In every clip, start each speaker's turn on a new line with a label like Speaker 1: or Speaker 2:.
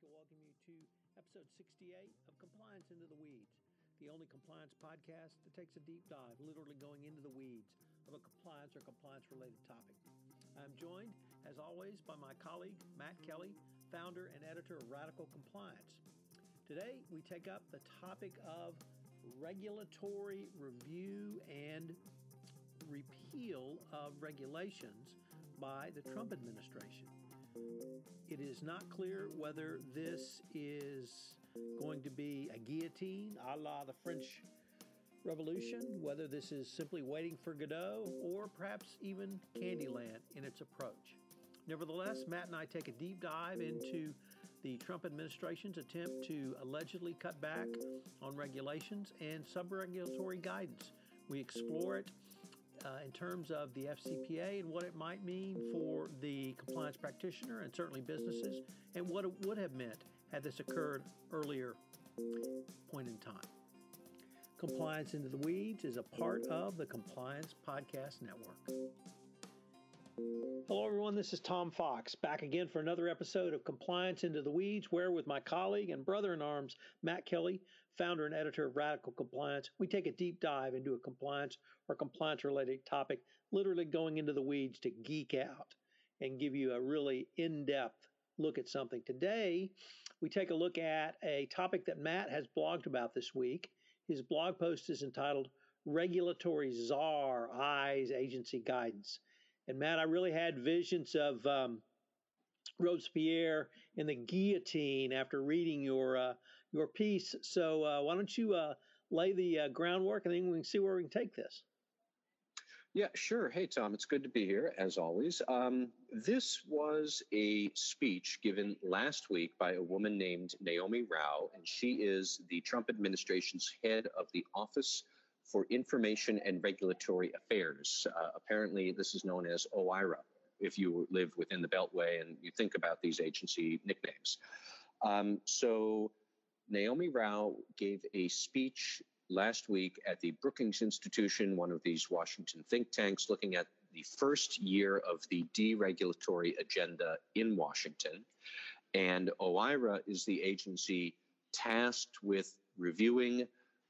Speaker 1: to welcome you to episode 68 of Compliance Into the Weeds, the only compliance podcast that takes a deep dive, literally going into the weeds of a compliance or compliance related topic. I'm joined, as always, by my colleague, Matt Kelly, founder and editor of Radical Compliance. Today, we take up the topic of regulatory review and repeal of regulations by the Trump administration. It is not clear whether this is going to be a guillotine a la the French Revolution, whether this is simply waiting for Godot, or perhaps even Candyland in its approach. Nevertheless, Matt and I take a deep dive into the Trump administration's attempt to allegedly cut back on regulations and sub-regulatory guidance. We explore it uh, in terms of the FCPA and what it might mean for the compliance practitioner and certainly businesses, and what it would have meant had this occurred earlier point in time. Compliance into the Weeds is a part of the Compliance Podcast Network. Hello, everyone. This is Tom Fox, back again for another episode of Compliance Into the Weeds, where with my colleague and brother in arms, Matt Kelly, founder and editor of Radical Compliance, we take a deep dive into a compliance or compliance related topic, literally going into the weeds to geek out and give you a really in depth look at something. Today, we take a look at a topic that Matt has blogged about this week. His blog post is entitled Regulatory Czar Eyes Agency Guidance. And Matt, I really had visions of um, Robespierre in the guillotine after reading your uh, your piece. So uh, why don't you uh, lay the uh, groundwork, and then we can see where we can take this.
Speaker 2: Yeah, sure. Hey, Tom, it's good to be here as always. Um, this was a speech given last week by a woman named Neomi Rao, and she is the Trump administration's head of the Office for Information and Regulatory Affairs. Uh, apparently, this is known as OIRA if you live within the Beltway and you think about these agency nicknames. Um, so, Neomi Rao gave a speech last week at the Brookings Institution, one of these Washington think tanks, looking at the first year of the deregulatory agenda in Washington. And OIRA is the agency tasked with reviewing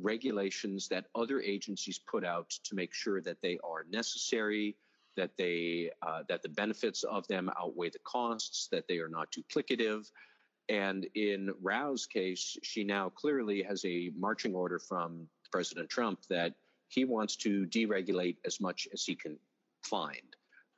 Speaker 2: regulations that other agencies put out to make sure that they are necessary, that they uh, that the benefits of them outweigh the costs, that they are not duplicative. And in Rao's case, she now clearly has a marching order from President Trump that he wants to deregulate as much as he can find.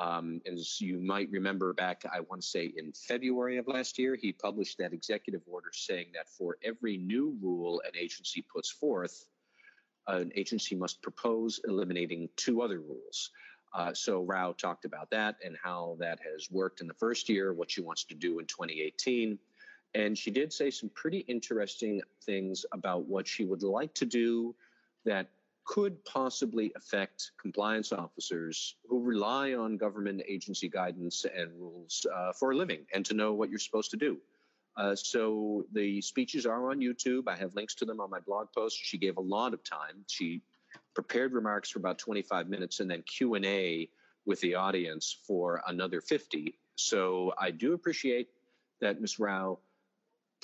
Speaker 2: Um, as you might remember back, I want to say in February of last year, he published that executive order saying that for every new rule an agency puts forth, an agency must propose eliminating two other rules. Uh, so Rao talked about that and how that has worked in the first year, what she wants to do in 2018. And she did say some pretty interesting things about what she would like to do that could possibly affect compliance officers who rely on government agency guidance and rules uh, for a living and to know what you're supposed to do. Uh, so the speeches are on YouTube. I have links to them on my blog post. She gave a lot of time. She prepared remarks for about 25 minutes and then Q&A with the audience for another 50. So I do appreciate that Ms. Rao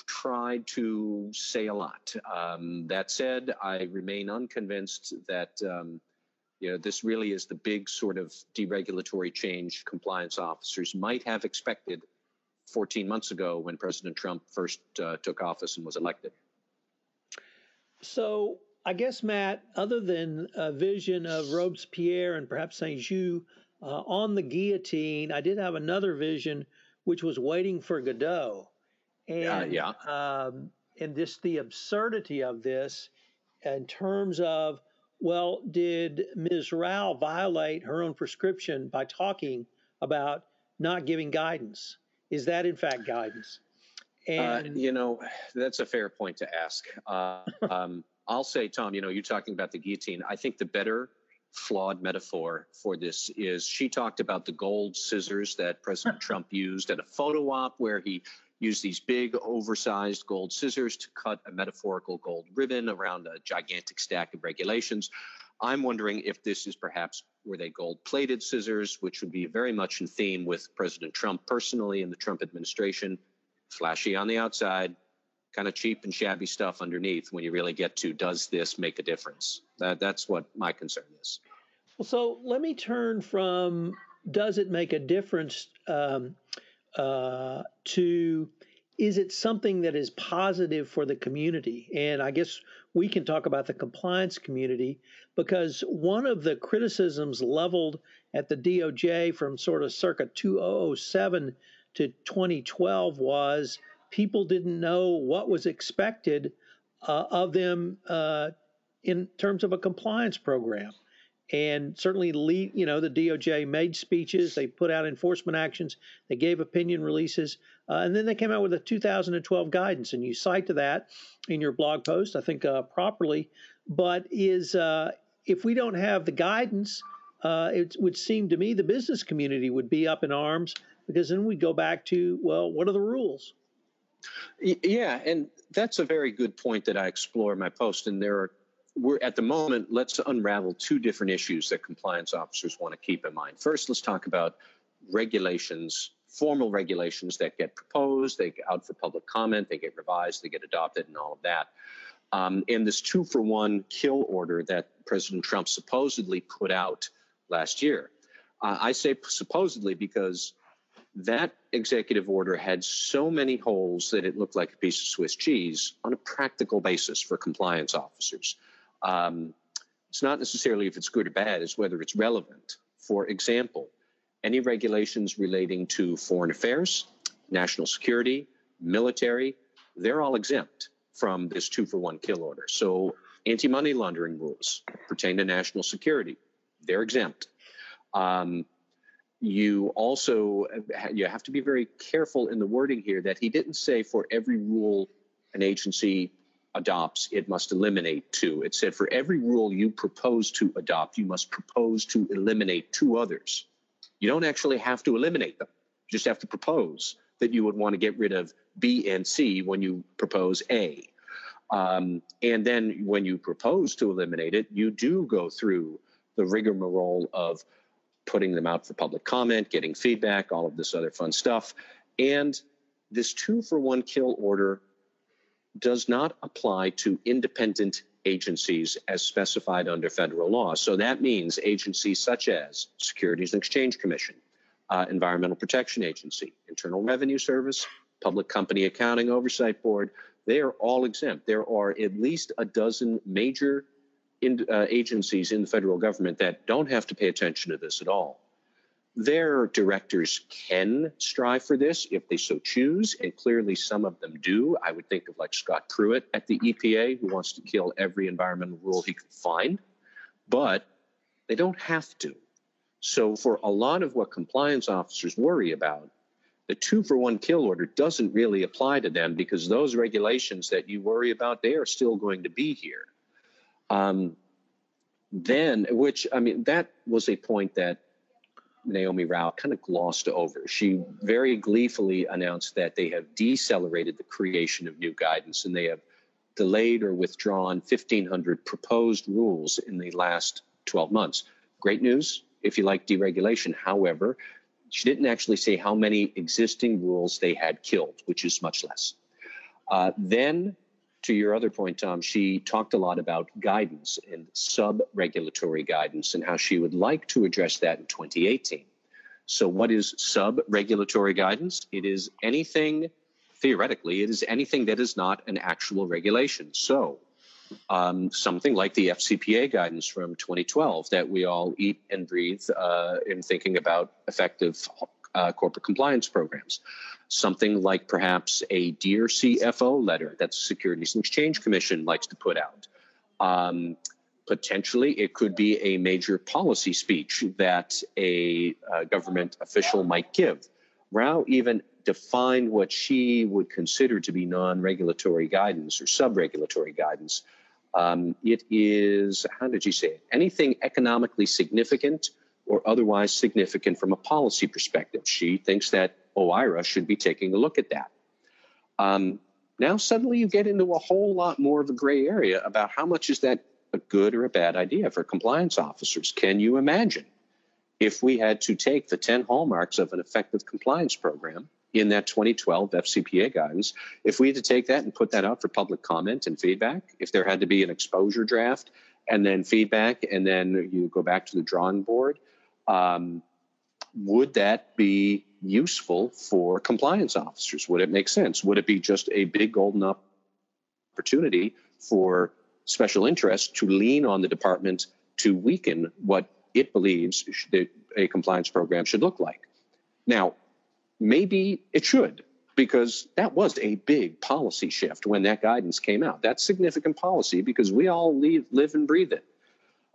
Speaker 2: tried to say a lot. Um, that said, I remain unconvinced that um, you know this really is the big sort of deregulatory change compliance officers might have expected 14 months ago when President Trump first uh, took office and was elected.
Speaker 1: So I guess Matt, other than a vision of Robespierre and perhaps Saint Just uh, on the guillotine, I did have another vision, which was waiting for Godot. And,
Speaker 2: yeah.
Speaker 1: Um, and this, the absurdity of this in terms of, well, did Ms. Rao violate her own prescription by talking about not giving guidance? Is that in fact guidance?
Speaker 2: And, uh, you know, that's a fair point to ask. Uh, um, I'll say, Tom, you know, you're talking about the guillotine. I think the better flawed metaphor for this is she talked about the gold scissors that President Trump used at a photo op where he use these big, oversized gold scissors to cut a metaphorical gold ribbon around a gigantic stack of regulations. I'm wondering if this is perhaps were they gold plated scissors, which would be very much in theme with President Trump personally and the Trump administration. flashy on the outside, kind of cheap and shabby stuff underneath when you really get to does this make a difference? That, that's what my concern is.
Speaker 1: Well, so let me turn from does it make a difference um, uh, to is it something that is positive for the community? And I guess we can talk about the compliance community because one of the criticisms leveled at the DOJ from sort of circa 2007 to 2012 was people didn't know what was expected uh, of them uh, in terms of a compliance program and certainly lead, you know the DOJ made speeches, they put out enforcement actions, they gave opinion releases, uh, and then they came out with a 2012 guidance, and you cite to that in your blog post, I think uh, properly. But is uh, if we don't have the guidance, uh, it would seem to me the business community would be up in arms because then we go back to well, what are the rules?
Speaker 2: Yeah, and that's a very good point that I explore in my post, and there are we're at the moment, let's unravel two different issues that compliance officers want to keep in mind. First, let's talk about regulations, formal regulations that get proposed, they get out for public comment, they get revised, they get adopted, and all of that. Um, and this two for one kill order that President Trump supposedly put out last year. Uh, I say supposedly because that executive order had so many holes that it looked like a piece of Swiss cheese on a practical basis for compliance officers. Um, it's not necessarily if it's good or bad, it's whether it's relevant. For example, any regulations relating to foreign affairs, national security, military, they're all exempt from this two for one kill order. So anti money laundering rules pertain to national security, they're exempt. Um, you also you have to be very careful in the wording here that he didn't say for every rule an agency adopts, it must eliminate two. It said for every rule you propose to adopt, you must propose to eliminate two others. You don't actually have to eliminate them. You just have to propose that you would want to get rid of B and C when you propose A. Um, and then when you propose to eliminate it, you do go through the rigmarole of putting them out for public comment, getting feedback, all of this other fun stuff. And this two for one kill order does not apply to independent agencies as specified under federal law. So that means agencies such as Securities and Exchange Commission, uh, Environmental Protection Agency, Internal Revenue Service, Public Company Accounting Oversight Board, they are all exempt. There are at least a dozen major in, uh, agencies in the federal government that don't have to pay attention to this at all. Their directors can strive for this if they so choose, and clearly some of them do. I would think of like Scott Pruitt at the EPA, who wants to kill every environmental rule he can find, but they don't have to. So, for a lot of what compliance officers worry about, the two for one kill order doesn't really apply to them because those regulations that you worry about, they are still going to be here. Um, then, which I mean, that was a point that Neomi Rao kind of glossed over. She very gleefully announced that they have decelerated the creation of new guidance and they have delayed or withdrawn 1,500 proposed rules in the last 12 months. Great news if you like deregulation. However, she didn't actually say how many existing rules they had killed, which is much less. Uh, then to your other point, Tom, she talked a lot about guidance and sub regulatory guidance and how she would like to address that in 2018. So, what is sub regulatory guidance? It is anything, theoretically, it is anything that is not an actual regulation. So, um, something like the FCPA guidance from 2012 that we all eat and breathe uh, in thinking about effective uh, corporate compliance programs something like perhaps a Dear CFO letter that the Securities and Exchange Commission likes to put out. Um, potentially, it could be a major policy speech that a government official might give. Rao even defined what she would consider to be non regulatory guidance or sub regulatory guidance. Um, it is, how did you say it? Anything economically significant or otherwise significant from a policy perspective. She thinks that OIRA should be taking a look at that. Um, now, suddenly you get into a whole lot more of a gray area about how much is that a good or a bad idea for compliance officers. Can you imagine if we had to take the 10 hallmarks of an effective compliance program in that 2012 FCPA guidance, if we had to take that and put that out for public comment and feedback, if there had to be an exposure draft and then feedback, and then you go back to the drawing board, um, would that be useful for compliance officers? Would it make sense? Would it be just a big golden opportunity for special interests to lean on the department to weaken what it believes a compliance program should look like? Now, maybe it should, because that was a big policy shift when that guidance came out. That's significant policy because we all live, live and breathe it.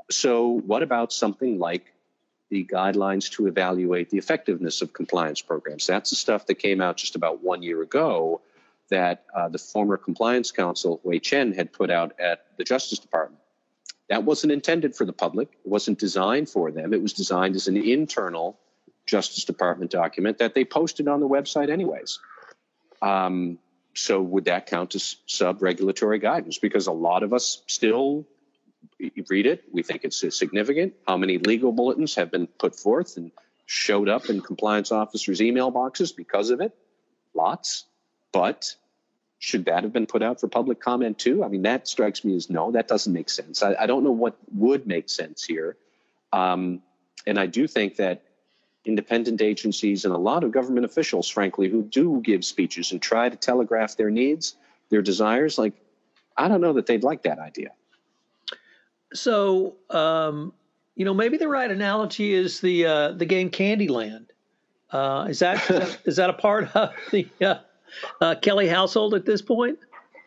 Speaker 2: So, what about something like the guidelines to evaluate the effectiveness of compliance programs? That's the stuff that came out just about one year ago that uh, the former compliance counsel, Hui Chen, had put out at the Justice Department. That wasn't intended for the public, it wasn't designed for them. It was designed as an internal Justice Department document that they posted on the website, anyways. Um, so, would that count as sub regulatory guidance? Because a lot of us still read it. We think it's significant. How many legal bulletins have been put forth and showed up in compliance officers' email boxes because of it? Lots. But should that have been put out for public comment too? I mean, that strikes me as no, that doesn't make sense. I, I don't know what would make sense here. Um, and I do think that independent agencies and a lot of government officials, frankly, who do give speeches and try to telegraph their needs, their desires, like, I don't know that they'd like that idea.
Speaker 1: So, um, you know, maybe the right analogy is the uh, the game Candyland. Uh, is that is that a part of the uh, uh, Kelly household at this point?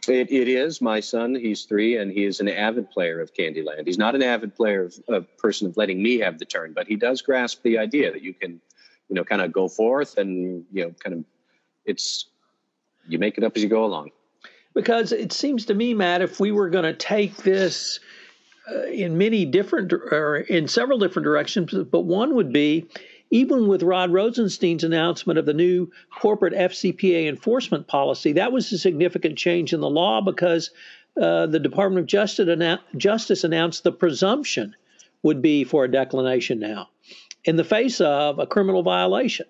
Speaker 2: It, it is. My son, he's three, and he is an avid player of Candyland. He's not an avid player of a person of letting me have the turn, but he does grasp the idea that you can, you know, kind of go forth and you know, kind of, it's you make it up as you go along.
Speaker 1: Because it seems to me, Matt, if we were going to take this in many different or in several different directions, but one would be even with Rod Rosenstein's announcement of the new corporate FCPA enforcement policy, that was a significant change in the law because uh, the Department of Justice, annou- Justice announced the presumption would be for a declination now in the face of a criminal violation.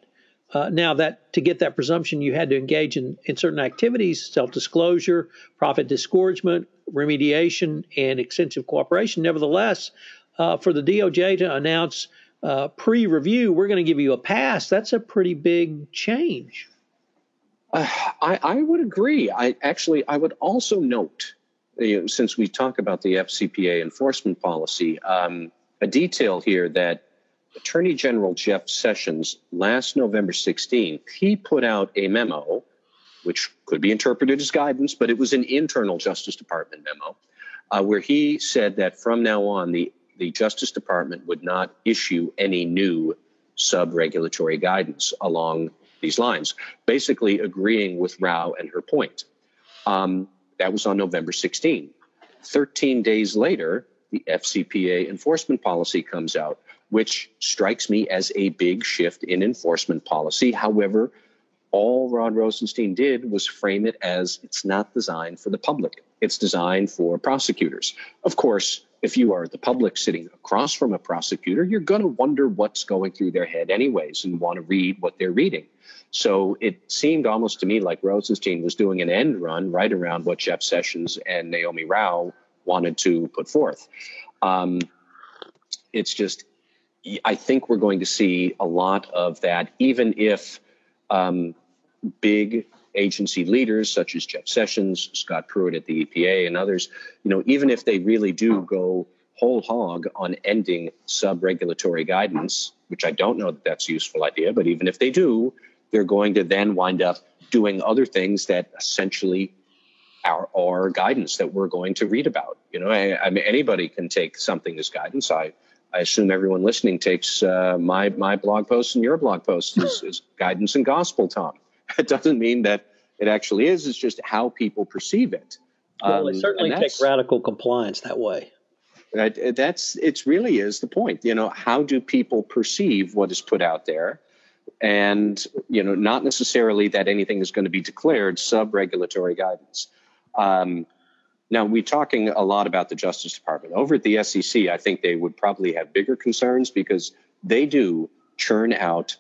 Speaker 1: Uh, now that to get that presumption, you had to engage in, in certain activities, self-disclosure, profit disgorgement, remediation, and extensive cooperation. Nevertheless, uh, for the DOJ to announce uh, pre-review, we're going to give you a pass. That's a pretty big change.
Speaker 2: Uh, I, I, would agree. I actually I would also note, you know, since we talk about the FCPA enforcement policy, um, a detail here that Attorney General Jeff Sessions last November 16th he put out a memo, which could be interpreted as guidance, but it was an internal Justice Department memo, uh, where he said that from now on the the Justice Department would not issue any new sub regulatory guidance along these lines, basically agreeing with Rao and her point. Um, that was on November 16. 13 days later, the FCPA enforcement policy comes out, which strikes me as a big shift in enforcement policy. However, all Rod Rosenstein did was frame it as it's not designed for the public, it's designed for prosecutors. Of course, if you are the public sitting across from a prosecutor, you're going to wonder what's going through their head, anyways, and want to read what they're reading. So it seemed almost to me like Rosenstein was doing an end run right around what Jeff Sessions and Neomi Rao wanted to put forth. Um, it's just, I think we're going to see a lot of that, even if um, big agency leaders such as Jeff Sessions, Scott Pruitt at the EPA, and others, you know, even if they really do go whole hog on ending sub-regulatory guidance, which I don't know that that's a useful idea, but even if they do, they're going to then wind up doing other things that essentially are, are guidance that we're going to read about. You know, I, I mean, anybody can take something as guidance. I, I assume everyone listening takes uh, my my blog post and your blog post as, as guidance and gospel, Tom. It doesn't mean that it actually is. It's just how people perceive it.
Speaker 1: Well, um, certainly take radical compliance that way.
Speaker 2: That, that's it. Really is the point. You know, how do people perceive what is put out there? And you know, not necessarily that anything is going to be declared sub-regulatory guidance. Um, now, we're talking a lot about the Justice Department. Over at the SEC, I think they would probably have bigger concerns because they do churn out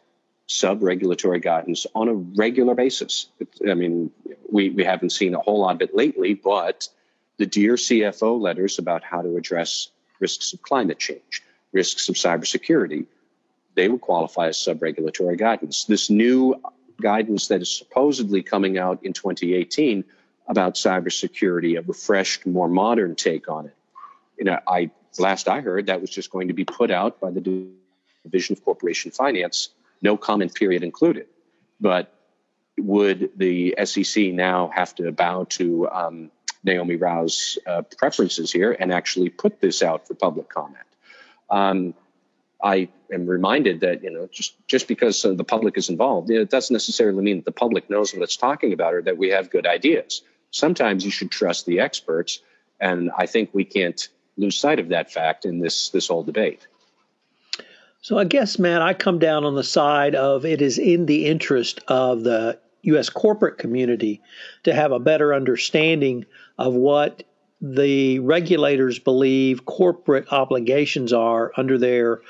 Speaker 2: sub regulatory guidance on a regular basis. I mean, we, we haven't seen a whole lot of it lately, but the Dear CFO letters about how to address risks of climate change, risks of cybersecurity, they would qualify as sub regulatory guidance. This new guidance that is supposedly coming out in 2018 about cybersecurity, a refreshed, more modern take on it. You know, I last I heard that was just going to be put out by the Division of Corporation Finance, no comment period included. But would the SEC now have to bow to um, Neomi Rao's uh, preferences here and actually put this out for public comment? Um, I am reminded that you know just just because uh, the public is involved, it doesn't necessarily mean that the public knows what it's talking about or that we have good ideas. Sometimes you should trust the experts, and I think we can't lose sight of that fact in this this whole debate.
Speaker 1: So I guess, Matt, I come down on the side of it is in the interest of the U.S. corporate community to have a better understanding of what the regulators believe corporate obligations are under their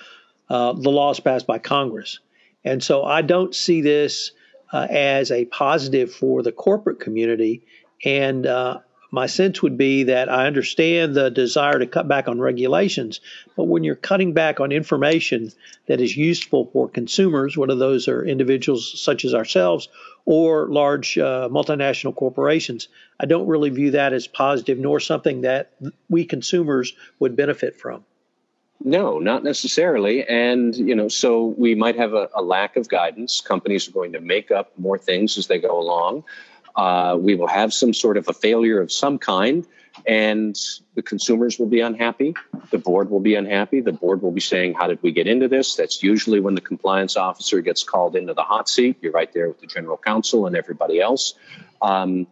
Speaker 1: uh, the laws passed by Congress. And so I don't see this uh, as a positive for the corporate community. And uh, my sense would be that I understand the desire to cut back on regulations, but when you're cutting back on information that is useful for consumers, whether those are individuals such as ourselves or large uh, multinational corporations, I don't really view that as positive nor something that we consumers would benefit from.
Speaker 2: No, not necessarily. And, you know, so we might have a, a lack of guidance. Companies are going to make up more things as they go along. Uh, we will have some sort of a failure of some kind, and the consumers will be unhappy. The board will be unhappy. The board will be saying, How did we get into this? That's usually when the compliance officer gets called into the hot seat. You're right there with the general counsel and everybody else. Um,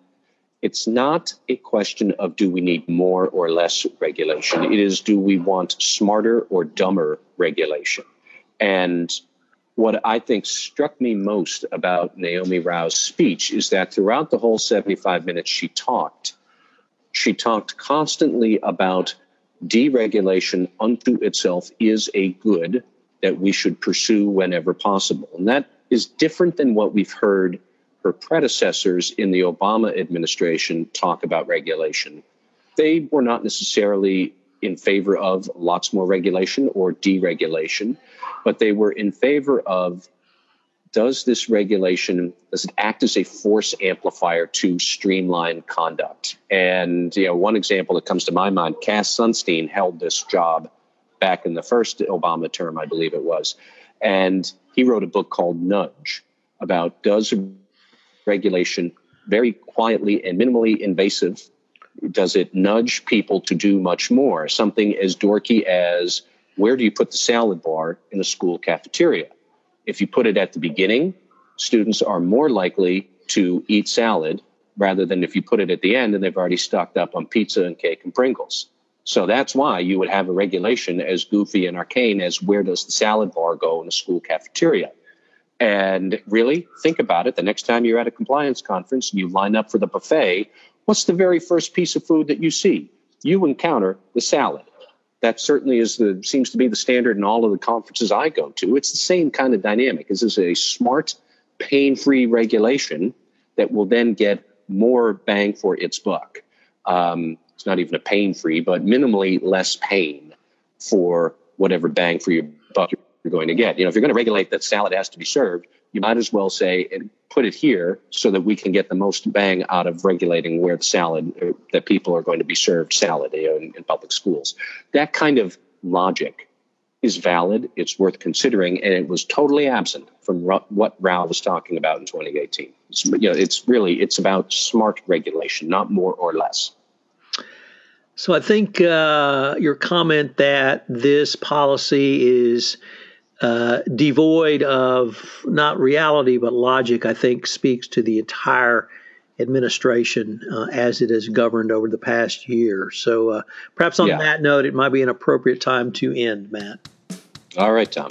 Speaker 2: it's not a question of do we need more or less regulation. It is do we want smarter or dumber regulation? And what I think struck me most about Neomi Rao's speech is that throughout the whole 75 minutes she talked, she talked constantly about deregulation unto itself is a good that we should pursue whenever possible. And that is different than what we've heard her predecessors in the Obama administration talk about regulation. They were not necessarily in favor of lots more regulation or deregulation, but they were in favor of does this regulation does it act as a force amplifier to streamline conduct? And you know, one example that comes to my mind, Cass Sunstein held this job back in the first Obama term, I believe it was, and he wrote a book called Nudge about does regulation very quietly and minimally invasive does it nudge people to do much more? Something as dorky as where do you put the salad bar in a school cafeteria? If you put it at the beginning, students are more likely to eat salad rather than if you put it at the end and they've already stocked up on pizza and cake and Pringles. So that's why you would have a regulation as goofy and arcane as where does the salad bar go in a school cafeteria? And really think about it. The next time you're at a compliance conference and you line up for the buffet, what's the very first piece of food that you see? You encounter the salad. That certainly is the seems to be the standard in all of the conferences I go to. It's the same kind of dynamic. This is a smart, pain-free regulation that will then get more bang for its buck. Um, it's not even a pain-free, but minimally less pain for whatever bang for your buck you're going to get. You know, if you're going to regulate that salad has to be served, you might as well say and put it here so that we can get the most bang out of regulating where the salad uh, that people are going to be served salad you know, in, in public schools. That kind of logic is valid. It's worth considering, and it was totally absent from what Rao was talking about in 2018. It's, you know, it's really it's about smart regulation, not more or less.
Speaker 1: So I think uh, your comment that this policy is uh, devoid of not reality but logic, I think speaks to the entire administration uh, as it has governed over the past year. So uh, perhaps on yeah. that note, it might be an appropriate time to end, Matt.
Speaker 2: All right, Tom.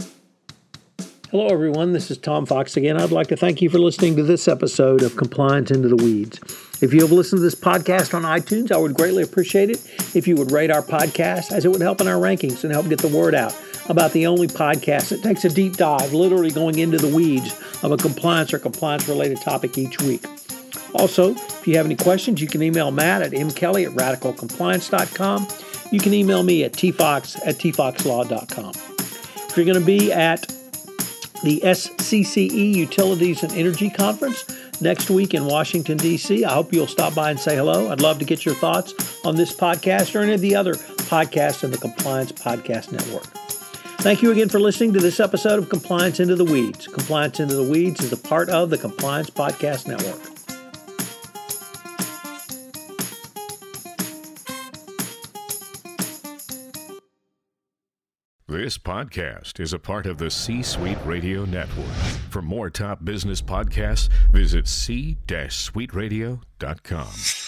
Speaker 1: Hello, everyone. This is Tom Fox again. I'd like to thank you for listening to this episode of Compliance Into the Weeds. If you have listened to this podcast on iTunes, I would greatly appreciate it if you would rate our podcast, as it would help in our rankings and help get the word out about the only podcast that takes a deep dive, literally going into the weeds of a compliance or compliance related topic each week. Also, if you have any questions, you can email Matt at mkelly at radicalcompliance.com. You can email me at tfox at tfoxlaw.com. If you're going to be at the SCCE Utilities and Energy Conference next week in Washington, D.C., I hope you'll stop by and say hello. I'd love to get your thoughts on this podcast or any of the other podcasts in the Compliance Podcast Network. Thank you again for listening to this episode of Compliance Into the Weeds. Compliance Into the Weeds is a part of the Compliance Podcast Network.
Speaker 3: This podcast is a part of the C Suite Radio Network. For more top business podcasts, visit c-suiteradio.com.